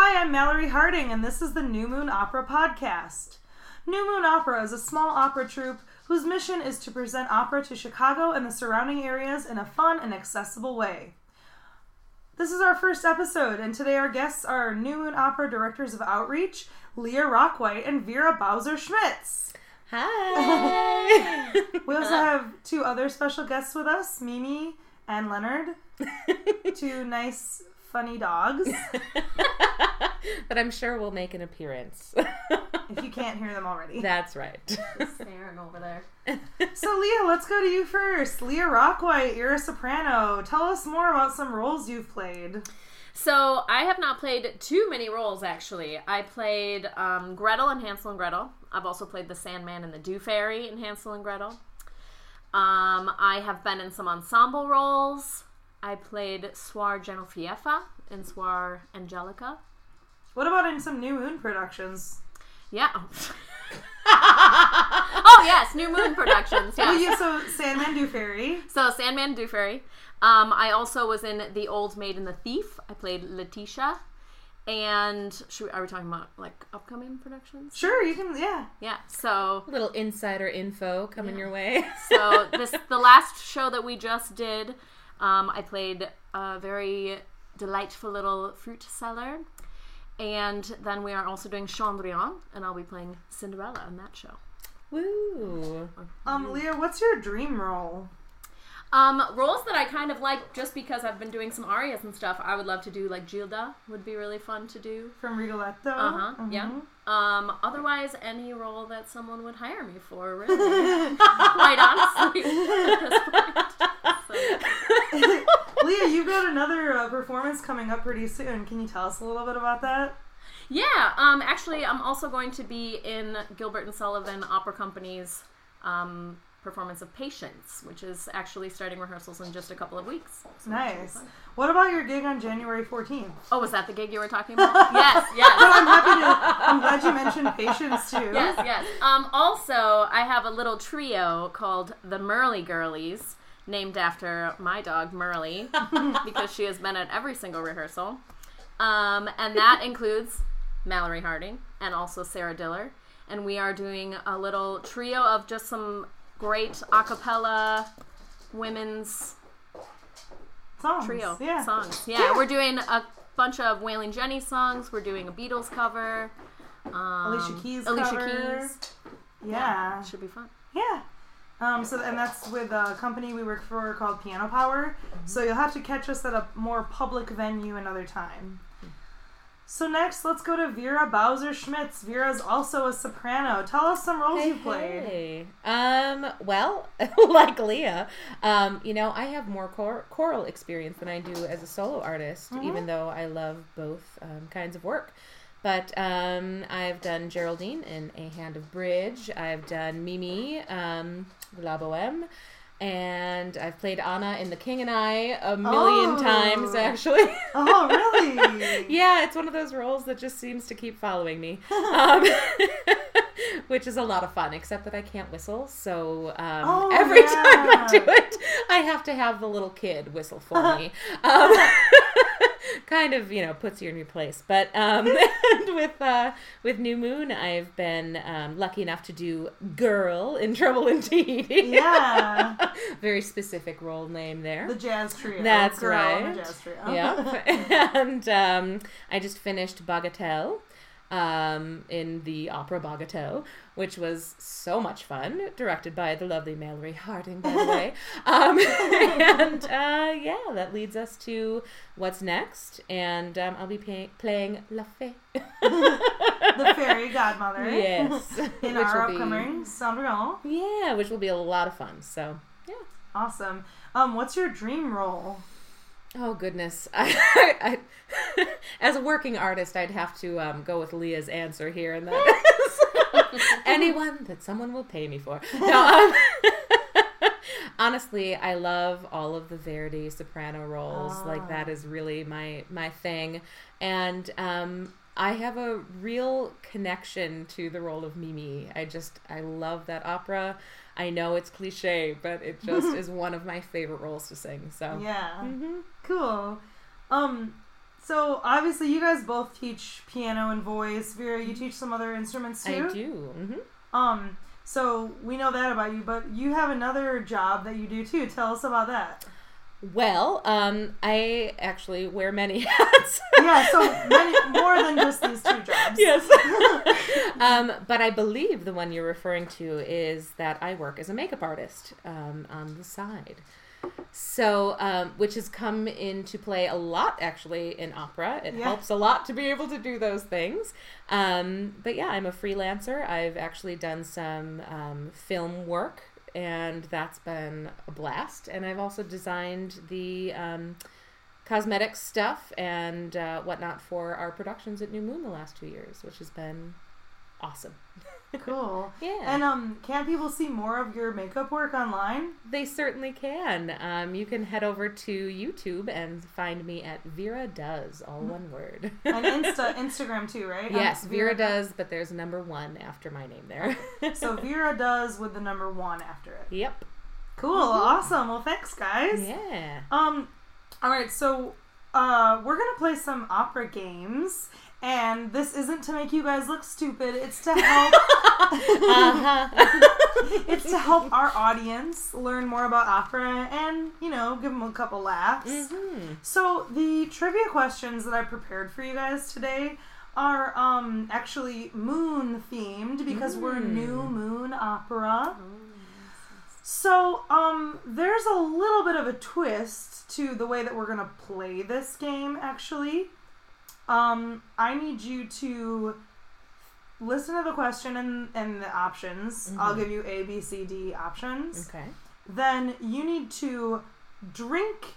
Hi, I'm Mallory Harding, and this is the New Moon Opera Podcast. New Moon Opera is a small opera troupe whose mission is to present opera to Chicago and the surrounding areas in a fun and accessible way. This is our first episode, and today our guests are New Moon Opera Directors of Outreach, Leah Rockwhite and Vera Bowser Schmitz. Hi. We also have two other special guests with us, Mimi and Leonard, two nice, funny dogs. but I'm sure we'll make an appearance. If you can't hear them already. That's right. staring over there. So, Leah, let's go to you first. Leah Rockwhite, you're a soprano. Tell us more about some roles you've played. So I have not played too many roles actually. I played um, Gretel in Hansel and Gretel. I've also played the Sandman and the Dew Fairy in Hansel and Gretel. Um, I have been in some ensemble roles. I played Suor Genovieffa in Suor Angelica. What about in some New Moon productions? Yeah. oh yes, New Moon Productions. Well, Yes. you so Sandman Dew Fairy. So Sandman Dew Fairy. Um, I also was in The Old Maid and the Thief. I played Letitia. And should we, are we talking about like upcoming productions? Sure, you can. Yeah. Yeah. So little insider info coming your way. so this the last show that we just did. Um, I played a very delightful little fruit seller. And then we are also doing Cendrillon, and I'll be playing Cinderella in that show. Woo. Um, Leah, what's your dream role? Um, roles that I kind of like just because I've been doing some arias and stuff. I would love to do like Gilda would be really fun to do. From Rigoletto. Uh huh. Mhm. Yeah. Um. Otherwise, any role that someone would hire me for, really. Quite honestly. at this point. So- Leah, you've got another uh, performance coming up pretty soon. Can you tell us a little bit about that? yeah. Um. Actually, I'm also going to be in Gilbert and Sullivan Opera Company's um performance of Patience, which is actually starting rehearsals in just a couple of weeks. So that should be Nice. What about your gig on January 14th? Oh, was that the gig you were talking about? yes. Yes. No, I'm happy to. I'm glad you mentioned patience too. yes, yes. Um, also, I have a little trio called the Merly Girlies, named after my dog Merly, because she has been at every single rehearsal. Um, and that includes Mallory Harding and also Sarah Diller. And we are doing a little trio of just some great a cappella women's Songs. trio Yeah. songs. Yeah, we're doing a bunch of Wailing Jenny songs. We're doing a Beatles cover. Um, Alicia Keys. Alicia cover. Keys. Yeah. Should be fun. Yeah. Um, so and that's with a company we work for called Piano Power. So you'll have to catch us at a more public venue another time. So next, let's go to Vera Bowser Schmitz. Vera is also a soprano. Tell us some roles you played. Hey. Um, well, like Leah, um, you know, I have more chor- choral experience than I do as a solo artist, even though I love both um, kinds of work. But um, I've done Geraldine in A Hand of Bridge. I've done Mimi, um, La Boheme. And I've played Anna in The King and I a million Oh. times, actually. Oh, really? yeah, it's one of those roles that just seems to keep following me, um, which is a lot of fun. Except that I can't whistle, so um, Oh, every time I do it, I have to have the little kid whistle for me. Um, kind of, you know, puts you in your place. But um, and with uh, with New Moon, I've been um, lucky enough to do Girl in Trouble Indeed. Yeah. very specific role name there. The jazz trio. That's Girl and right. The jazz trio. yeah. and um, I just finished Bagatelle um, in the opera Bagatelle, which was so much fun, directed by the lovely Mallory Harding, by the way. Um, and uh, yeah, that leads us to what's next. And um, I'll be pay- playing La Fée. the fairy godmother. yes. In Which our be- upcoming Cendrillon. Yeah, which will be a lot of fun. So, yeah. Awesome. Um, what's your dream role? Oh goodness! I, I, as a working artist, I'd have to um, go with Leah's answer here, and that anyone that someone will pay me for. No, um, honestly, I love all of the Verdi soprano roles. Like that is really my my thing, and um, I have a real connection to the role of Mimi. I just I love that opera. I know it's cliche, but it just is one of my favorite roles to sing. So Yeah. Mhm. Cool. Um, So obviously, you guys both teach piano and voice. Vera, you teach some other instruments too. I do. hmm Um, so we know that about you, but you have another job that you do too. Tell us about that. Well, um, I actually wear many hats. Yeah, so many, more than just these two jobs. yes. um, but I believe the one you're referring to is that I work as a makeup artist um, on the side. So, um, which has come into play a lot actually in opera. It Yeah. helps a lot to be able to do those things. Um, but yeah, I'm a freelancer. I've actually done some um, film work, and that's been a blast. And I've also designed the um, cosmetic stuff and uh, whatnot for our productions at New Moon the last two years, which has been awesome. Cool. Yeah. And um, can people see more of your makeup work online? They certainly can. Um, you can head over to YouTube and find me at Vera Does, all one word. And Insta, Instagram too, right? yes, Um, Vera Does, but there's number one after my name there. So Vera does with the number one after it. yep. Cool. Awesome. Well, thanks, guys. Yeah. Um, all right, so uh, we're gonna play some opera games, and this isn't to make you guys look stupid. It's to help. Uh-huh. it's to help our audience learn more about opera and you know give them a couple laughs. Mhm. So the trivia questions that I prepared for you guys today are um actually moon themed because we're Mm. new moon opera. So, um, there's a little bit of a twist to the way that we're gonna play this game, actually. Um, I need you to listen to the question and, and the options. I'll give you A, B, C, D options. Okay. Then you need to drink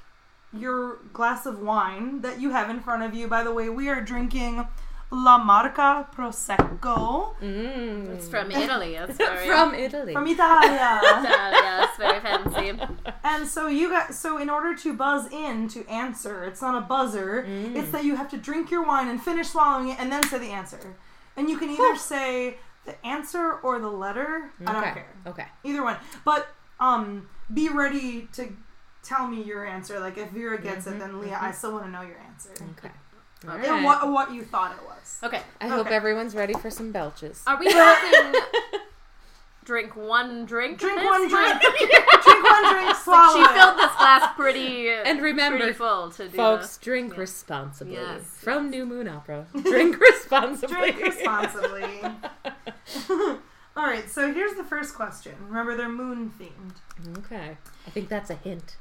your glass of wine that you have in front of you. By the way, we are drinking La Marca Prosecco Mm. It's from Italy. It's very From Italy. from Italia. yeah, it's very fancy. And so you got so in order to buzz in to answer, it's not a buzzer. Mm. It's that you have to drink your wine and finish swallowing it and then say the answer. And you can either say the answer or the letter. I don't care. Okay. Either one. But um be ready to tell me your answer. Like if Vera gets it, then Leah, I still want to know your answer. Okay. Okay. And what what you thought it was. Okay. I hope Okay. everyone's ready for some belches. Are we talking drink one drink? Drink this one time? drink. drink one drink, swallow She it. filled this glass pretty And remember, pretty full to do Folks, the- drink yeah. responsibly. Yes, From New Moon Opera. Drink responsibly. Drink responsibly. All right, so here's the first question. Remember, they're moon themed. Okay. I think that's a hint.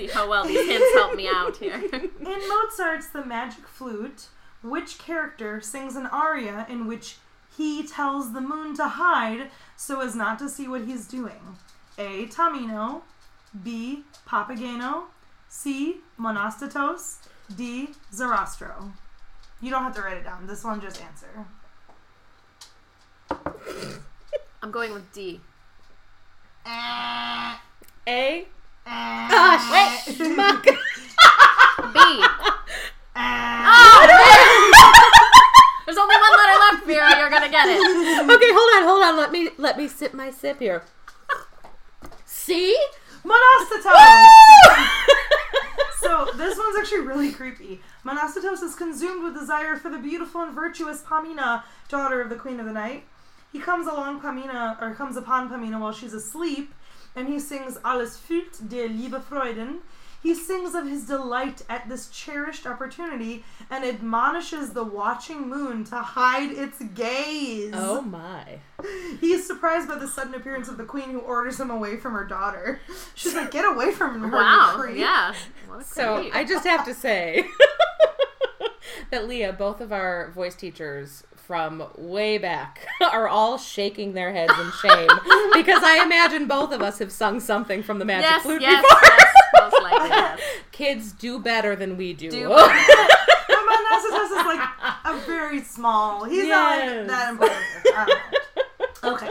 See how well these hints help me out here. In Mozart's The Magic Flute, which character sings an aria in which he tells the moon to hide so as not to see what he's doing? A. Tamino, B. Papageno, C. Monostatos, D. Sarastro. You don't have to write it down. This one just answer. I'm going with D. A. Ah, eh, schmuck. B. eh. There's only one letter left, Vera. You're gonna get it. okay, hold on, hold on. Let me let me sip my sip here. See? Monostatos! So this one's actually really creepy. Monostatos is consumed with desire for the beautiful and virtuous Pamina, daughter of the Queen of the Night. He comes along Pamina, or comes upon Pamina while she's asleep, and he sings Alles fühlt der Liebe Freuden. He sings of his delight at this cherished opportunity and admonishes the watching moon to hide its gaze. oh my. He is surprised by the sudden appearance of the queen who orders him away from her daughter. She's like, get away from her, Wow. Yeah. What a So. I just have to say that Leah, both of our voice teachers from way back, are all shaking their heads in shame because I imagine both of us have sung something from the Magic yes, Flute yes, before. yes, most likely. Yes. Kids do better than we do. Do But Monostatos is like a very small. He's not like that important. I don't know. Okay.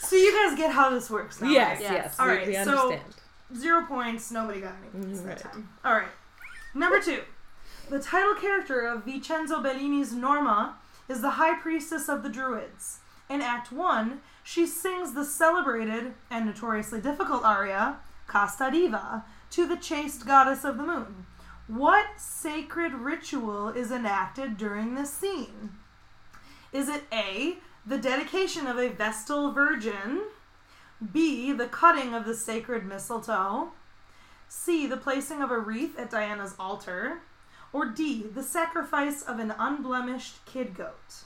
So you guys get how this works now, yes, right? yes, Yes. we, All right, we so- Zero points. Nobody got any points Right. that time. All right. Number two. The title character of Vincenzo Bellini's Norma is the high priestess of the Druids. In Act 1, she sings the celebrated and notoriously difficult aria, Casta Diva, to the chaste goddess of the moon. What sacred ritual is enacted during this scene? Is it A, the dedication of a Vestal Virgin? B, the cutting of the sacred mistletoe? C, the placing of a wreath at Diana's altar? Or D, the sacrifice of an unblemished kid goat?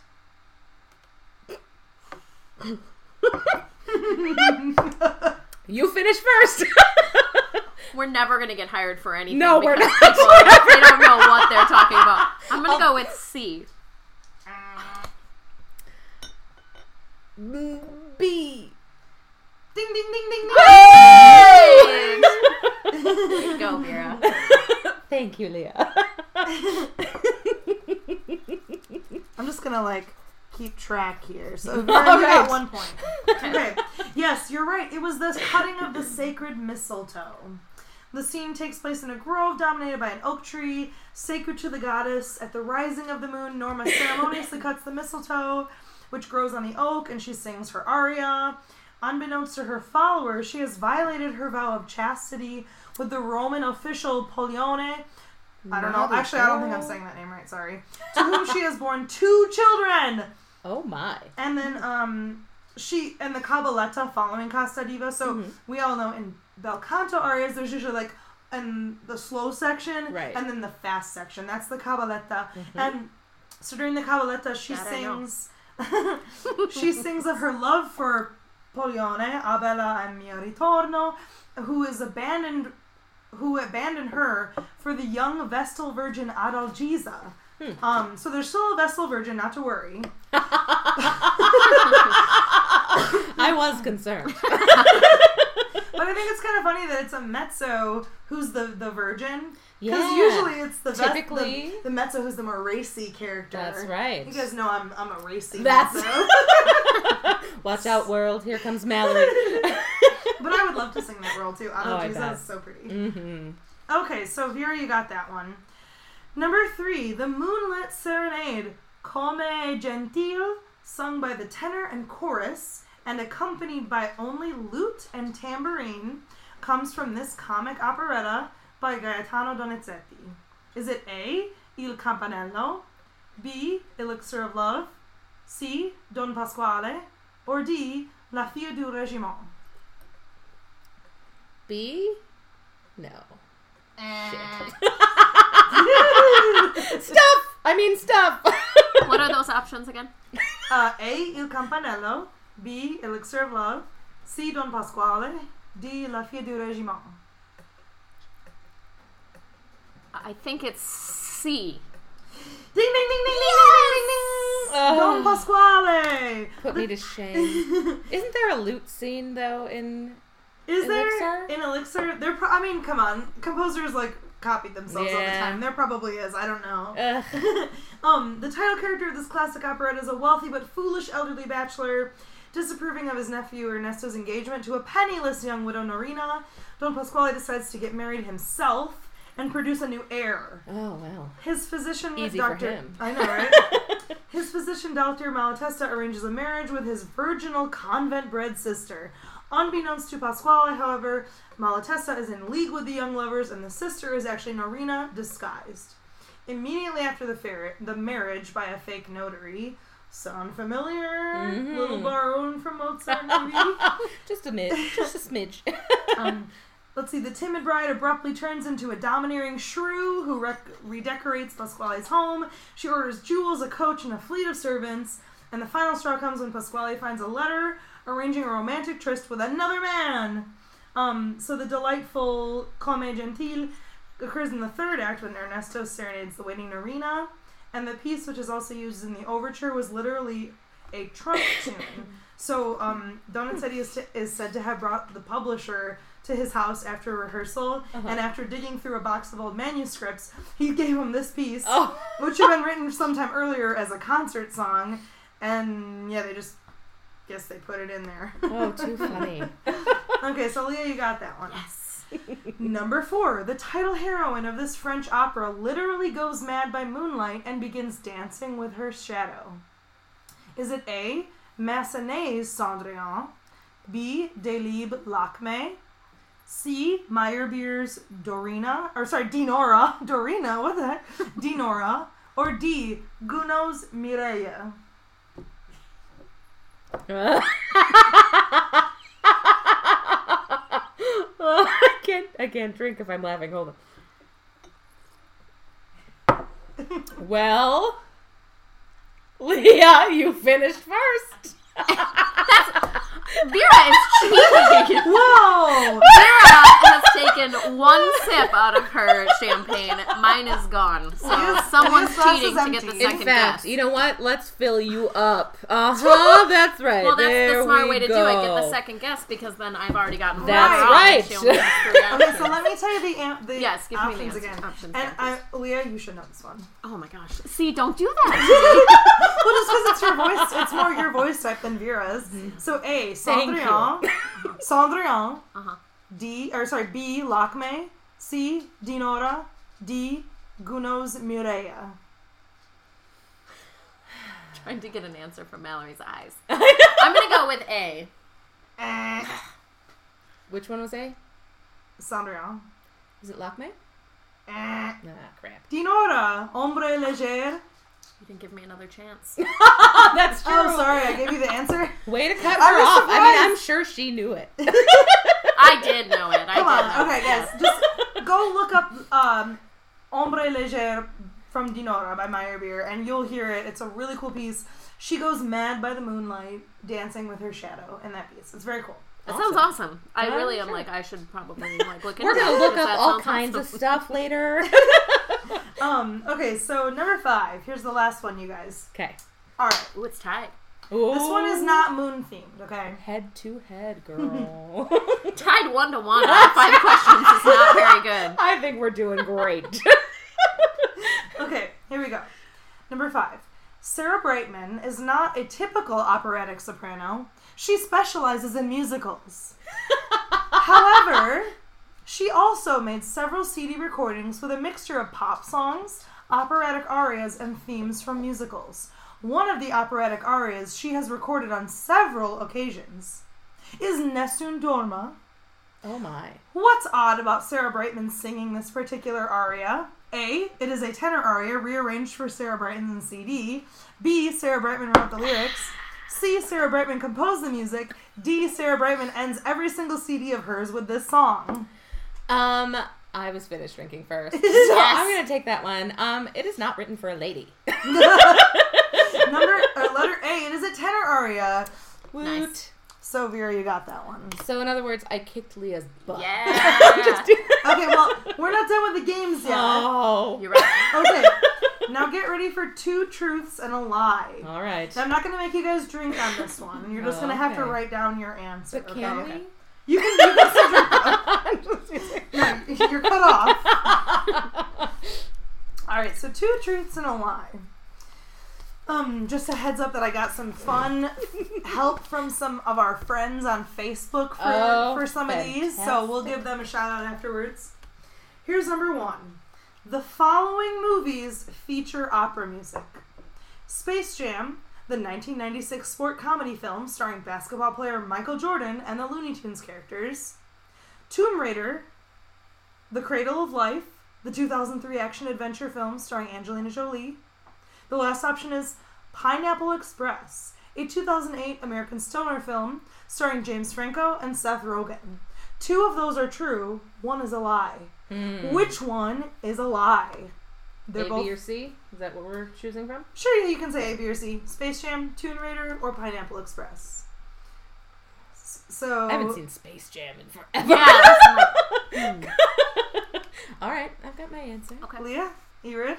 You finish first. We're never gonna get hired for anything. No, we're not. People, they don't know what they're talking about. I'm gonna go with C. B. Ding ding ding ding ding! Go, Vera. Thank you, Leah. I'm just gonna like keep track here. So at one point. Okay. Yes, you're right. It was the cutting of the sacred mistletoe. The scene takes place in a grove dominated by an oak tree, sacred to the goddess. At the rising of the moon, Norma ceremoniously cuts the mistletoe, which grows on the oak, and she sings her aria. Unbeknownst to her followers, she has violated her vow of chastity with the Roman official Pollione. I don't know. Naughty Actually, I don't think I'm saying that name right. Sorry. To whom she has borne two children. Oh my. And then um she and the cabaletta following Casta Diva. So Mm-hmm. we all know in bel canto arias there's usually like in the slow section Right. Mm-hmm. and then the fast section. That's the cabaletta. And so during the cabaletta she That sings she sings of her love for Pollione, Abella and mio ritorno, who is abandoned who abandoned her for the young Vestal Virgin Adalgisa. Hmm. Um, so there's still a Vestal Virgin, not to worry. I was concerned. But I think it's kind of funny that it's a mezzo who's the the virgin. Because Yeah. usually it's the Typically- the, the mezzo who's the more racy character. That's right. You guys know I'm I'm a racy That's- mezzo. Watch out, world. Here comes Mallory. But I would love to sing that role too. Oh, I bet. is so pretty. hmm Okay, so Vera, you got that one. Number three, the Moonlit Serenade, Come Gentil, sung by the tenor and chorus, and accompanied by only lute and tambourine, comes from this comic operetta by Gaetano Donizetti. Is it A, Il Campanello, B, Elixir of Love, C, Don Pasquale, or D, La Fille du Régiment? B? No. Eh. Stuff! I mean, stuff! What are those options again? Uh, A. Il Campanello. B. Elixir of Love. C. Don Pasquale. D. La Fille du Régiment. I think it's C. Ding ding ding ding ding ding ding ding! Oh. Don Pasquale. Put me to shame. Isn't there a loot scene, though, in. Is there an Elixir? There. Pro- I mean, come on. Composers like copied themselves all the time. There probably is. I don't know. Um, the title character of this classic operetta is a wealthy but foolish elderly bachelor, disapproving of his nephew Ernesto's engagement to a penniless young widow Norina. Don Pasquale decides to get married himself and produce a new heir. Oh, wow! His physician, Easy Doctor. I know, right? his physician, Doctor Malatesta, arranges a marriage with his virginal convent-bred sister. Unbeknownst to Pasquale, however, Malatesta is in league with the young lovers, and the sister is actually Norina disguised. Immediately after the fair, the marriage by a fake notary. Sound familiar? Mhm. Little Baron from Mozart, maybe. just a smidge. Just a smidge. um, let's see. The timid bride abruptly turns into a domineering shrew who rec- redecorates Pasquale's home. She orders jewels, a coach, and a fleet of servants. And the final straw comes when Pasquale finds a letter arranging a romantic tryst with another man. Um, so the delightful Come Gentil occurs in the third act when Ernesto serenades the waiting Norina. And the piece, which is also used in the overture, was literally a trunk tune. So um, Donizetti is, to, is said to have brought the publisher to his house after rehearsal, Uh-huh. and after digging through a box of old manuscripts, he gave him this piece, oh. which had been written sometime earlier as a concert song, and yeah, they just guess they put it in there. Oh, too funny. okay, so Leah, you got that one. Yes. Number four, the title heroine of this French opera literally goes mad by moonlight and begins dancing with her shadow. Is it A. Massenet's Cendrillon, B. Delibes Lakme, C. Meyerbeer's Dorina, or sorry, Dinora, Dorina, what the heck? Dinora, or D. Gounod's Mireille. I can't. I can't drink if I'm laughing. Hold on. well, Leah, you finished first. Vera is cheating. Whoa! Vera has taken one sip out of her champagne. Mine is gone. So Yes, someone's this glass cheating to get the empty. In fact, guess. you know what? Let's fill you up. Uh huh. That's right. well, that's there the smart way to go. do it. Get the second guess because then I've already gotten That's one wrong, right. and she only has three Okay, so let me tell you the, am- the Yes, give me the options answer- again. options and again, I, Leah, you should know this one. Oh my gosh. See, don't do that. well, just because it's your voice, it's more your voice type than Vera's. So A, Thank Cendrillon, Cendrillon, uh-huh. D, or sorry, B, Lakme, C, Dinora, D, Gounod's Mireille. Trying to get an answer from Mallory's eyes. I'm gonna go with A. Eh, Which one was A? Cendrillon. Is it Lakme? Eh. Nah, crap. Dinora, Ombre Leger. You didn't give me another chance. That's true. Oh, sorry, I gave you the answer. Way to cut I her was off. I mean. I'm sure she knew it. I did know it. I Come did on, know okay, it. guys, yes. just go look up um, Ombre Leger from Dinora by Meyerbeer, and you'll hear it. It's a really cool piece. She goes mad by the moonlight, dancing with her shadow in that piece. It's very cool. That sounds awesome. I Yeah, really am like I should probably like look into We're gonna look up all sounds kinds of stuff later. Um, okay, so number five. Here's the last one, you guys. okay. All right, Ooh, it's tied. this one is not moon themed. Okay. head to head, girl. Tied one to one out of five questions is not very good. I think we're doing great. Okay, here we go. Number five. Sarah Brightman is not a typical operatic soprano. She specializes in musicals. However, she also made several CD recordings with a mixture of pop songs, operatic arias, and themes from musicals. One of the operatic arias she has recorded on several occasions is Nessun Dorma. oh my. What's odd about Sarah Brightman singing this particular aria? A. It is a tenor aria rearranged for Sarah Brightman's CD. B. Sarah Brightman wrote the lyrics. C. Sarah Brightman composed the music. D. Sarah Brightman ends every single CD of hers with this song. Um, I was finished drinking first. So Yes. I'm gonna take that one. Um, it is not written for a lady. Number uh, letter A. It is a tenor aria. Woot. Nice. So Vera, you got that one. So in other words, I kicked Leah's butt. Yeah. Okay, well we're not done with the games yet. Oh. You're right. Okay, now get ready for two truths and a lie. All right. Now, I'm not going to make you guys drink on this one. You're just Oh, going to have to write down your answer. But okay? can Okay. we? You can. You can still drink. Cut off. All right. So two truths and a lie. Um, just a heads up that I got some fun help from some of our friends on Facebook for, Oh, for some of these, so we'll give them a shout out afterwards. Here's number one. The following movies feature opera music. Space Jam, the 1996 sport comedy film starring basketball player Michael Jordan and the Looney Tunes characters. Tomb Raider, The Cradle of Life, the 2003 action adventure film starring Angelina Jolie. The last option is Pineapple Express, a 2008 American stoner film starring James Franco and Seth Rogen. Two of those are true, one is a lie. Hmm. Which one is a lie? They're A, both B, or C? Is that what we're choosing from? Sure, yeah, you can say A, B, or C. Space Jam, Tomb Raider, or Pineapple Express. S- So I haven't seen Space Jam in forever. Yeah. that's my- All right, I've got my answer. okay. Leah, you read?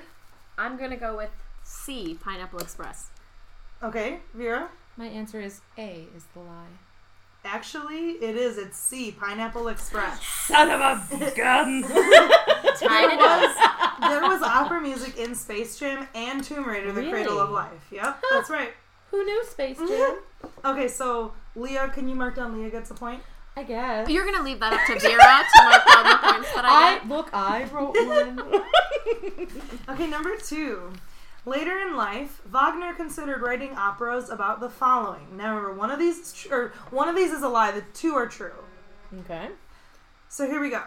I'm gonna go with C. Pineapple Express. Okay, Vera. My answer is A is the lie. Actually, it is. It's C. Pineapple Express. Son of a gun! Tied it up. there was opera music in Space Jam and Tomb Raider: The Cradle of Life. Yep, that's right. Who knew Space mm-hmm. Jam? Okay, so Leah, can you mark down Leah gets a point? I guess. You're gonna leave that up to Vera to mark down the points that I I get. look. I wrote one. Okay, number two. Later in life, Wagner considered writing operas about the following. Now, remember, one of these is tr- or one of these is a lie. The two are true. okay. So here we go.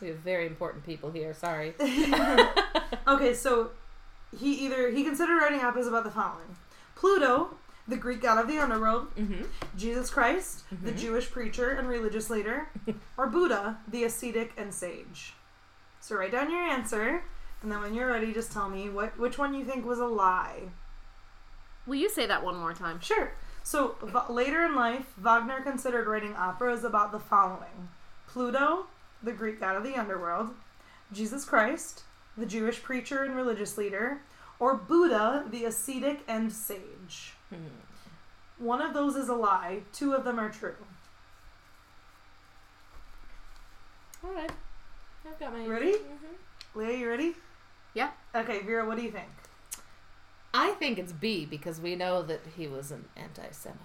We have very important people here. Sorry. Okay, so he either he considered writing operas about the following: Pluto, the Greek god of the underworld, hmm Jesus Christ, the Mhm. Jewish preacher and religious leader, or Buddha, the ascetic and sage. So write down your answer, and then when you're ready, just tell me what which one you think was a lie. Will you say that one more time? Sure. So v- later in life, Wagner considered writing operas about the following: Pluto, the Greek god of the underworld, Jesus Christ, the Jewish preacher and religious leader, or Buddha, the ascetic and sage. One of those is a lie. Two of them are true. All right. I've got my. Ready? Mhm. Leah, you ready? Yeah. Okay, Vera, what do you think? I think it's B because we know that he was an anti-Semite.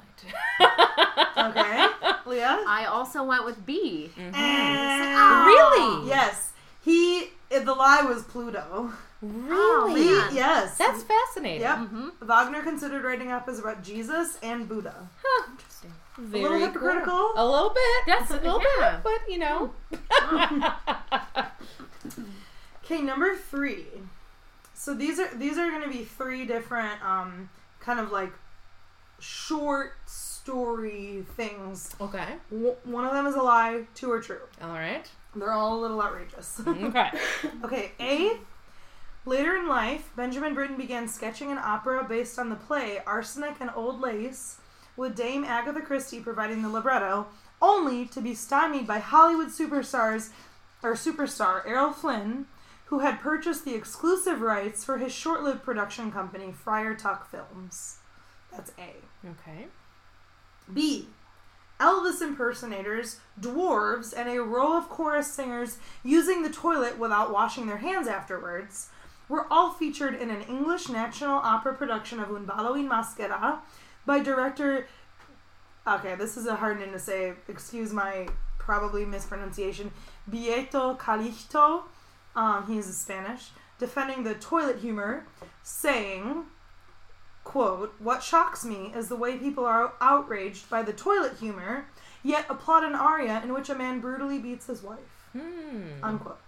Okay, Leah. I also went with B. Mhm. And- Really? Yes. He. The lie was Pluto. Really? He- man. yes. That's fascinating. Yep. Mm-hmm. Wagner considered writing operas about Jesus and Buddha. Huh. Interesting. Very little hypocritical. cool. A little bit. That's- a little yeah. bit, but you know. Okay, number three. So these are these are going to be three different, um, kind of like short story things. okay. W- one of them is a lie. Two are true. All right. They're all a little outrageous. Okay. okay, A. Later in life, Benjamin Britten began sketching an opera based on the play Arsenic and Old Lace, with Dame Agatha Christie providing the libretto, only to be stymied by Hollywood superstars or superstar Errol Flynn, who had purchased the exclusive rights for his short-lived production company Friar Tuck Films. That's A. Okay. B. Elvis impersonators, dwarves, and a row of chorus singers using the toilet without washing their hands afterwards were all featured in an English National Opera production of Un ballo in maschera by director. Okay, this is a hard name to say. Excuse my probably mispronunciation. Bieito Calixto. Um, he is Spanish. Defending the toilet humor, saying, quote, What shocks me is the way people are outraged by the toilet humor, yet applaud an aria in which a man brutally beats his wife. Hmm. Unquote.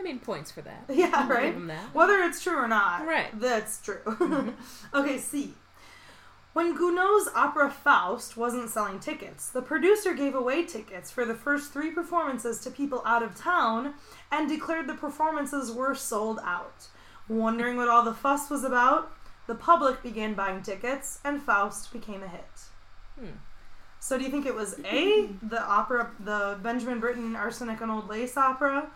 I mean, points for that. Yeah, right? That. Whether it's true or not, Right. that's true. okay, C. When Gounod's opera Faust wasn't selling tickets, the producer gave away tickets for the first three performances to people out of town and declared the performances were sold out. Wondering what all the fuss was about, the public began buying tickets and Faust became a hit. Hmm. So do you think it was A, the opera, the Benjamin Britten Arsenic and Old Lace opera,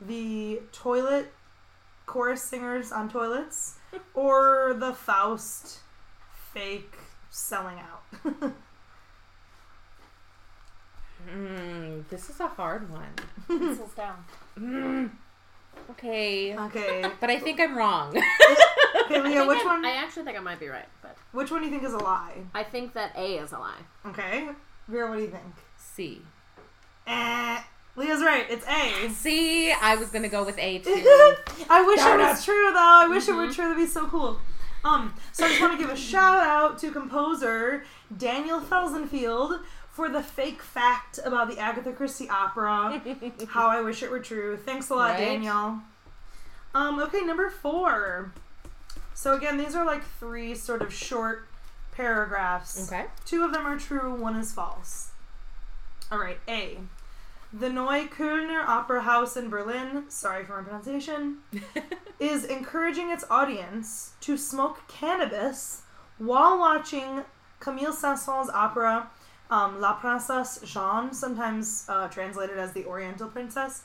the toilet chorus singers on toilets, or the Faust fake selling out? Hmm. This is a hard one. Pencils down. Hmm. Okay. okay. But I think I'm wrong. Okay, Leah, which one? I actually think I might be right, but Which one do you think is a lie? I think that A is a lie. Okay. Vera, what do you think? C. Eh. Leah's right. It's A. C. I was gonna go with A too. I wish Darn it was it. true though. I wish it were true. That'd be so cool. Um, so I just want to give a shout out to composer Daniel Felsenfeld for the fake fact about the Agatha Christie opera. How I wish it were true. Thanks a lot, Right? Daniel. Um, okay, number four. So again, these are like three sort of short paragraphs. Okay. Two of them are true, one is false. All right, A. The Neuköllner Opera House in Berlin, sorry for my pronunciation, is encouraging its audience to smoke cannabis while watching Camille Saint-Saëns' opera um, La Princesse Jaune, sometimes uh, translated as the Oriental Princess,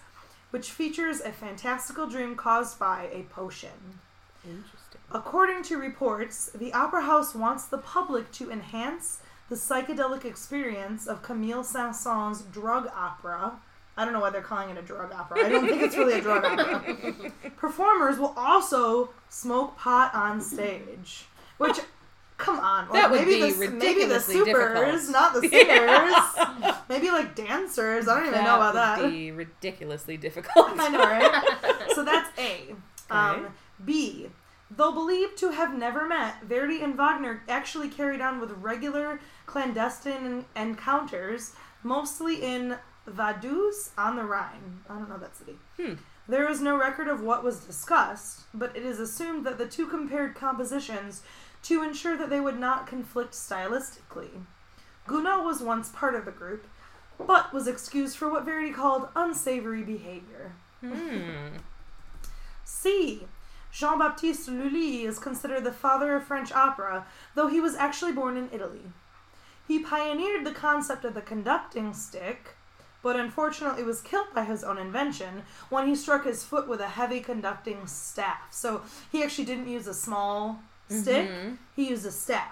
which features a fantastical dream caused by a potion. Interesting. According to reports, the Opera House wants the public to enhance the psychedelic experience of Camille Saint-Saëns' drug opera. I don't know why they're calling it a drug opera. I don't think it's really a drug opera. Performers will also smoke pot on stage, which, come on, That would maybe be the maybe the supers, difficult. not the singers. maybe like dancers. I don't even know about that. would be ridiculously difficult. I know, right? so that's A. Um, B. Though believed to have never met, Verdi and Wagner actually carried on with regular clandestine encounters, mostly in Vaduz on the Rhine. I don't know that city. Hmm. There is no record of what was discussed, but it is assumed that the two compared compositions to ensure that they would not conflict stylistically. Gounod was once part of the group, but was excused for what Verdi called unsavory behavior. Hmm. C. Jean Baptiste Lully is considered the father of French opera, though he was actually born in Italy. He pioneered the concept of the conducting stick, but unfortunately was killed by his own invention when he struck his foot with a heavy conducting staff. So he actually didn't use a small stick, Mhm. he used a staff.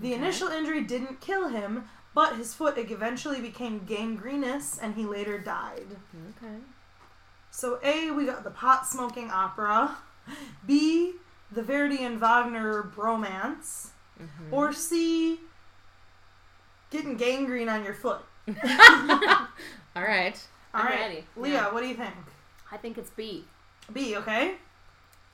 The Okay. initial injury didn't kill him, but his foot eventually became gangrenous and he later died. Okay. So A, we got the pot smoking opera. B, the Verdi and Wagner bromance. Mhm. Or C, getting gangrene on your foot. All right. All I'm right, ready. Leah, Yeah. what do you think? I think it's B. B, okay?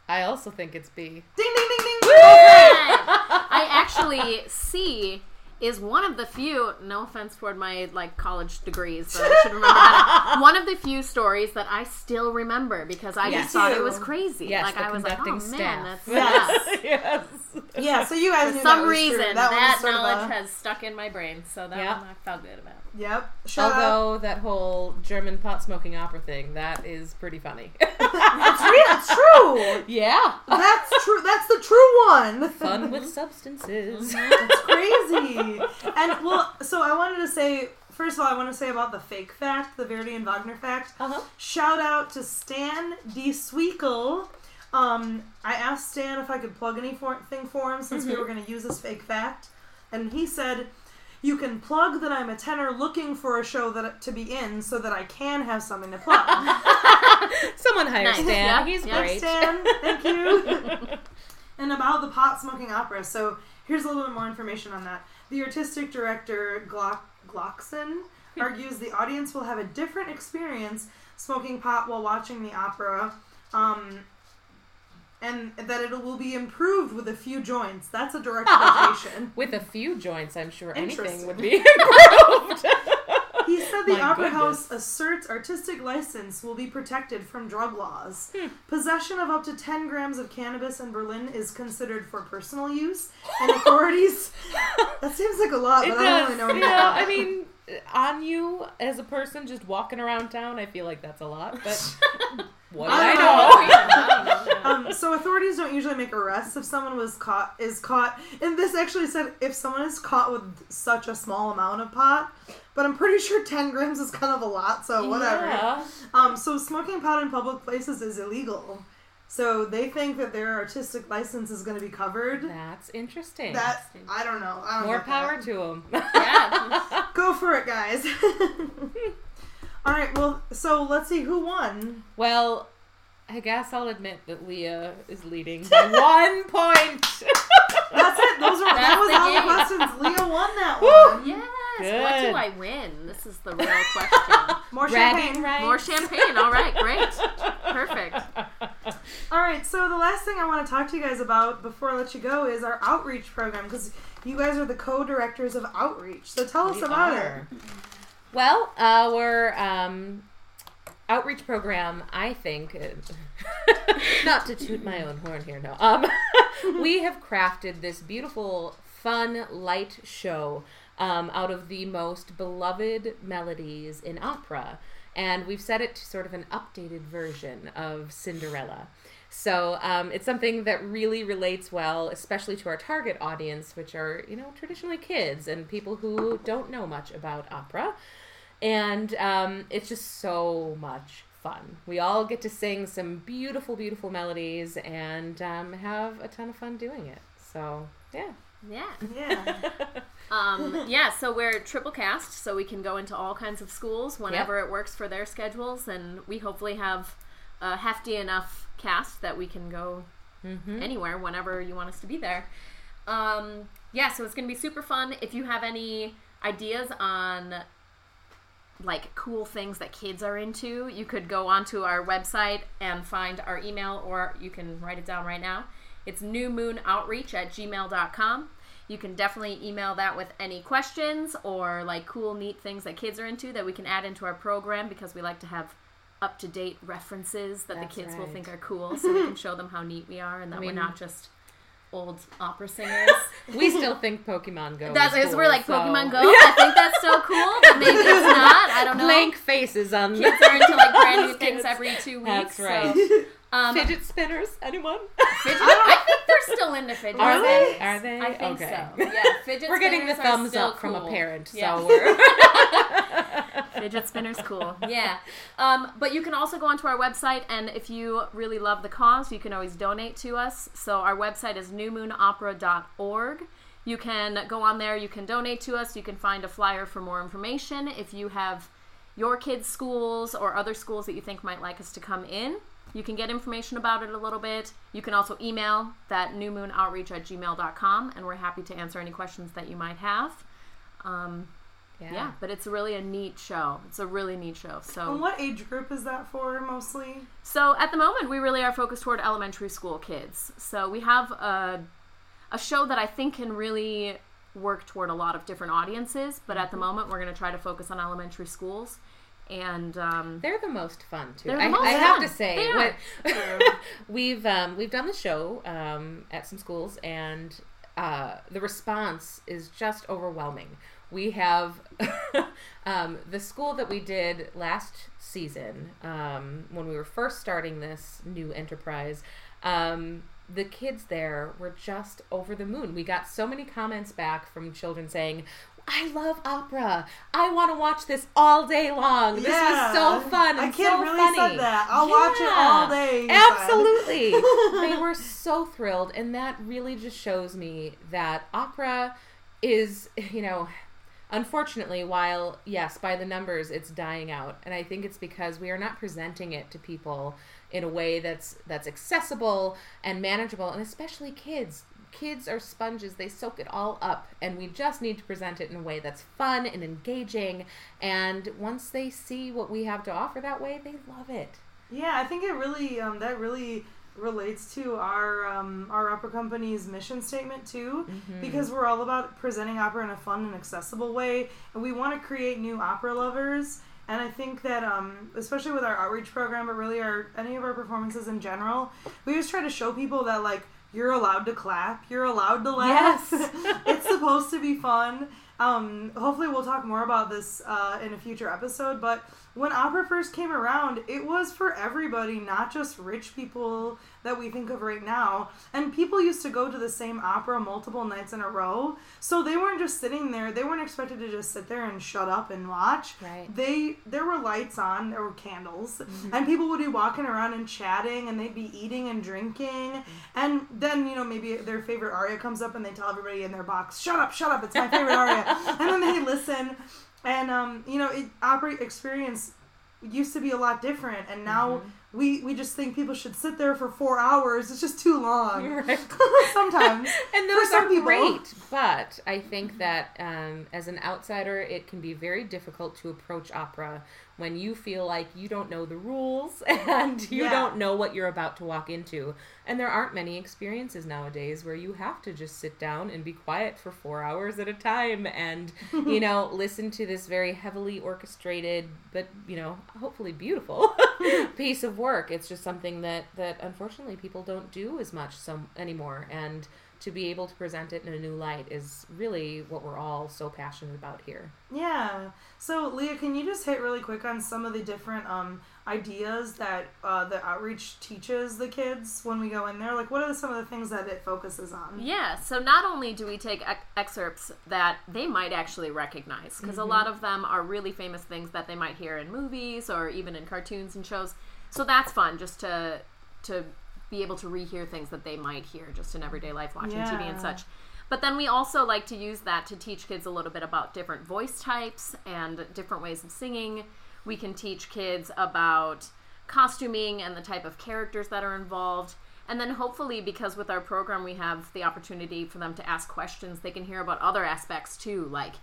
I also think it's B. Ding, ding, ding, ding. I actually C is one of the few. No offense toward my like college degrees, but I should remember that. One of the few stories that I still remember because I Yes. just thought it was crazy. Yes, like I was like, oh conducting man, staff. that's Yes. yes. Yes. Yeah, so you guys For knew some that was reason, true. that, That, sort knowledge of a, has stuck in my brain, so that Yeah. one I felt good about. Yep. Shout out. Although that whole German pot smoking opera thing, that is pretty funny. It's real. It's true. yeah. That's true. That's the true one. Fun with substances. It's crazy. And well, so I wanted to say first of all, I want to say about the fake fact, the Verdi and Wagner fact. Uh-huh. Shout out to Stan D. Sweekle. Um, I asked Stan if I could plug anything for him since we Mhm. were going to use this fake fact, and he said. You can plug that I'm a tenor looking for a show that to be in, so that I can have something to plug. Someone hire Nice. Stan. Yeah. He's Yeah. great. Stan, thank you. and about the pot smoking opera. So here's a little bit more information on that. The artistic director Glock Glockson argues the audience will have a different experience smoking pot while watching the opera, um, and that it will be improved with a few joints. That's a direct quotation. With a few joints, I'm sure anything would be improved. He said the My Opera goodness. House asserts artistic license will be protected from drug laws. Hmm. Possession of up to 10 grams of cannabis in Berlin is considered for personal use, and authorities. that seems like a lot, it but I does. don't really know yeah, I mean, on you as a person just walking around town, I feel like that's a lot. But what do I I know? know. Yeah, I don't know. Um, so authorities don't usually make arrests if someone was caught is caught. And this actually said if someone is caught with such a small amount of pot, but I'm pretty sure 10 grams is kind of a lot. So whatever. Yeah. Um, so smoking pot in public places is illegal. So they think that their artistic license is going to be covered. That's interesting. That I don't know. I don't More get power that. to them. Yeah. Go for it, guys. All right. Well, so let's see who won. well, I guess I'll admit that Leah is leading by one point. That's it. Those are that That's was the all the game. questions. Leah won that Woo! one. Yes. What do I win? This is the real question. More Bragging champagne. rights. More champagne. All right. Great. All right. So the last thing I want to talk to you guys about before I let you go is our outreach program because you guys are the co-directors of outreach. So tell us We about are. Well, our um, outreach program, I think, not to toot my own horn here, no. Um, we have crafted this beautiful, fun, light show um, out of the most beloved melodies in opera. And we've set it to sort of an updated version of Cinderella. So um, it's something that really relates well, especially to our target audience, which are, you know, traditionally kids and people who don't know much about opera. And um, it's just so much fun. We all get to sing some beautiful, beautiful melodies and um, have a ton of fun doing it. So, yeah. Yeah. Yeah. Um, yeah, so we're triple cast, so we can go into all kinds of schools whenever it works for their schedules, and we hopefully have a hefty enough cast that we can go Mm-hmm. anywhere whenever you want us to be there. Um, yeah, so it's going to be super fun. If you have any ideas on like cool things that kids are into, you could go onto our website and find our email, or you can write it down right now. It's newmoonoutreach at gmail.com. You can definitely email that with any questions or like cool, neat things that kids are into that we can add into our program because we like to have up to date references that That's the kids will think are cool so we can show them how neat we are and that mean- we're not just old opera singers. We still think Pokemon Go. That's is is we're like so- Pokemon Go. I think that's so cool, but maybe it's not. I don't know. Blank faces on Kids are into like brand new things every two weeks. That's so, right. Um, Fidget spinners, anyone? fidget- I think they're still into fidget Are spinners. they? Are they? I think okay. so. Yeah, fidget We're getting the spinners thumbs still up from a cool. parent, Yeah. so we're Fidget spinner's cool. Yeah. Um, but you can also go onto our website, and if you really love the cause, you can always donate to us. So our website is newmoonopera.org. You can go on there, you can donate to us, you can find a flyer for more information. If you have your kids' schools or other schools that you think might like us to come in, you can get information about it a little bit. You can also email that newmoonoutreach at gmail.com, and we're happy to answer any questions that you might have. Um, yeah. but it's really a neat show. It's a really neat show. And So, what age group is that for mostly? so at the moment, we really are focused toward elementary school kids. So we have a, a show that I think can really work toward a lot of different audiences. But at the moment, we're going to try to focus on elementary schools. And um, They're the most fun too. The I, most I have to say, what, we've um, we've done the show um, at some schools, and uh, the response is just overwhelming. We have um, the school that we did last season um, when we were first starting this new enterprise. Um, the kids there were just over the moon. We got so many comments back from children saying, I love opera. I want to watch this all day long. This was so fun. I can't so really funny. said that. I'll watch it all day. Absolutely. they were so thrilled. And that really just shows me that opera is, you know, unfortunately, while, yes, by the numbers, it's dying out. And I think it's because we are not presenting it to people in a way that's that's accessible and manageable and especially kids kids are sponges they soak it all up and we just need to present it in a way that's fun and engaging and once they see what we have to offer that way they love it Yeah, I think it really um, that really relates to our um, our opera company's mission statement too, because we're all about presenting opera in a fun and accessible way, and we want to create new opera lovers. And I think that, um, especially with our outreach program, but really our any of our performances in general, we just try to show people that like you're allowed to clap, you're allowed to laugh. Yes. it's supposed to be fun. Um, hopefully, we'll talk more about this uh, in a future episode. But when opera first came around, it was for everybody, not just rich people that we think of right now. And people used to go to the same opera multiple nights in a row, so they weren't just sitting there. They weren't expected to just sit there and shut up and watch. Right. They there were lights on, there were candles, mm-hmm. and people would be walking around and chatting, and they'd be eating and drinking. Mm-hmm. And then you know maybe their favorite aria comes up, and they tell everybody in their box, "Shut up, shut up! It's my favorite aria." and then they listen, and um, you know, it, opera experience used to be a lot different, and now we we just think people should sit there for four hours. It's just too long. Right. Sometimes. and For those some are people. great but i think that um, as an outsider it can be very difficult to approach opera when you feel like you don't know the rules and you Yeah. don't know what you're about to walk into. And there aren't many experiences nowadays where you have to just sit down and be quiet for four hours at a time and you know listen to this very heavily orchestrated but you know hopefully beautiful piece of work. It's just something that that unfortunately people don't do as much some anymore. And to be able to present it in a new light is really what we're all so passionate about here Yeah. So, Leah, can you just hit really quick on some of the different um, ideas that uh, the outreach teaches the kids when we go in there? Like, what are some of the things that it focuses on? Yeah, so not only do we take ex- excerpts that they might actually recognize, because a lot of them are really famous things that they might hear in movies or even in cartoons and shows. So that's fun, just to to be able to rehear things that they might hear just in everyday life, watching TV and such. But then we also like to use that to teach kids a little bit about different voice types and different ways of singing. We can teach kids about costuming and the type of characters that are involved. And then hopefully, because with our program we have the opportunity for them to ask questions, they can hear about other aspects too, like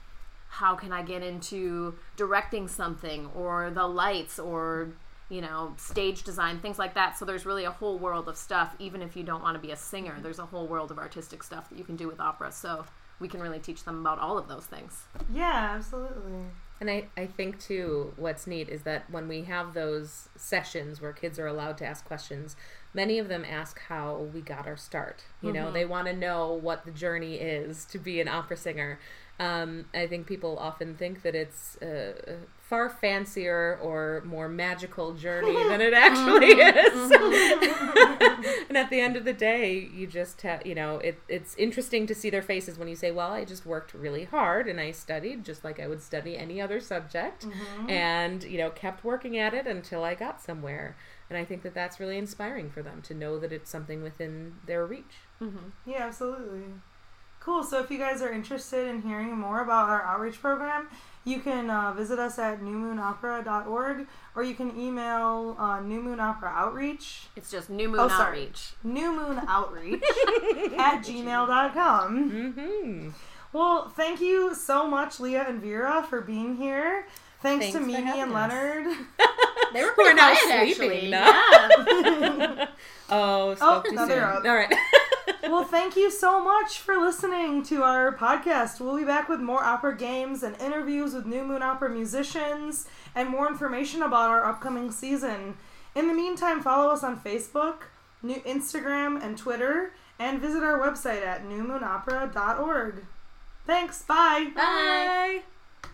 how can I get into directing something or the lights or you know stage design things like that so there's really a whole world of stuff even if you don't want to be a singer there's a whole world of artistic stuff that you can do with opera so we can really teach them about all of those things. Yeah, absolutely. And I, I think too, what's neat is that when we have those sessions where kids are allowed to ask questions, many of them ask how we got our start. You know, they want to know what the journey is to be an opera singer. Um, I think people often think that it's a a far fancier or more magical journey than it actually mm-hmm. is. Mm-hmm. and at the end of the day, you just have, you know, it, it's interesting to see their faces when you say, well, I just worked really hard and I studied just like I would study any other subject mm-hmm. and, you know, kept working at it until I got somewhere. And I think that that's really inspiring for them to know that it's something within their reach. Yeah, absolutely. Cool. So if you guys are interested in hearing more about our outreach program, you can uh, visit us at newmoonopera.org or you can email uh, New Moon Opera Outreach, It's just New Moon Oh, sorry. Outreach. New Moon Outreach at gmail.com. Mm-hmm. Well, thank you so much, Leah and Vera, for being here. Thanks, Thanks to for Mimi and us. Leonard. They were Who are pretty now quiet, sleeping actually. now. Yeah. Oh, spoke too now soon. they're up. All right. Well, thank you so much for listening to our podcast. We'll be back with more opera games and interviews with New Moon Opera musicians and more information about our upcoming season. In the meantime, follow us on Facebook, new Instagram, and Twitter, and visit our website at newmoonopera.org. Thanks. Bye. Bye. Bye.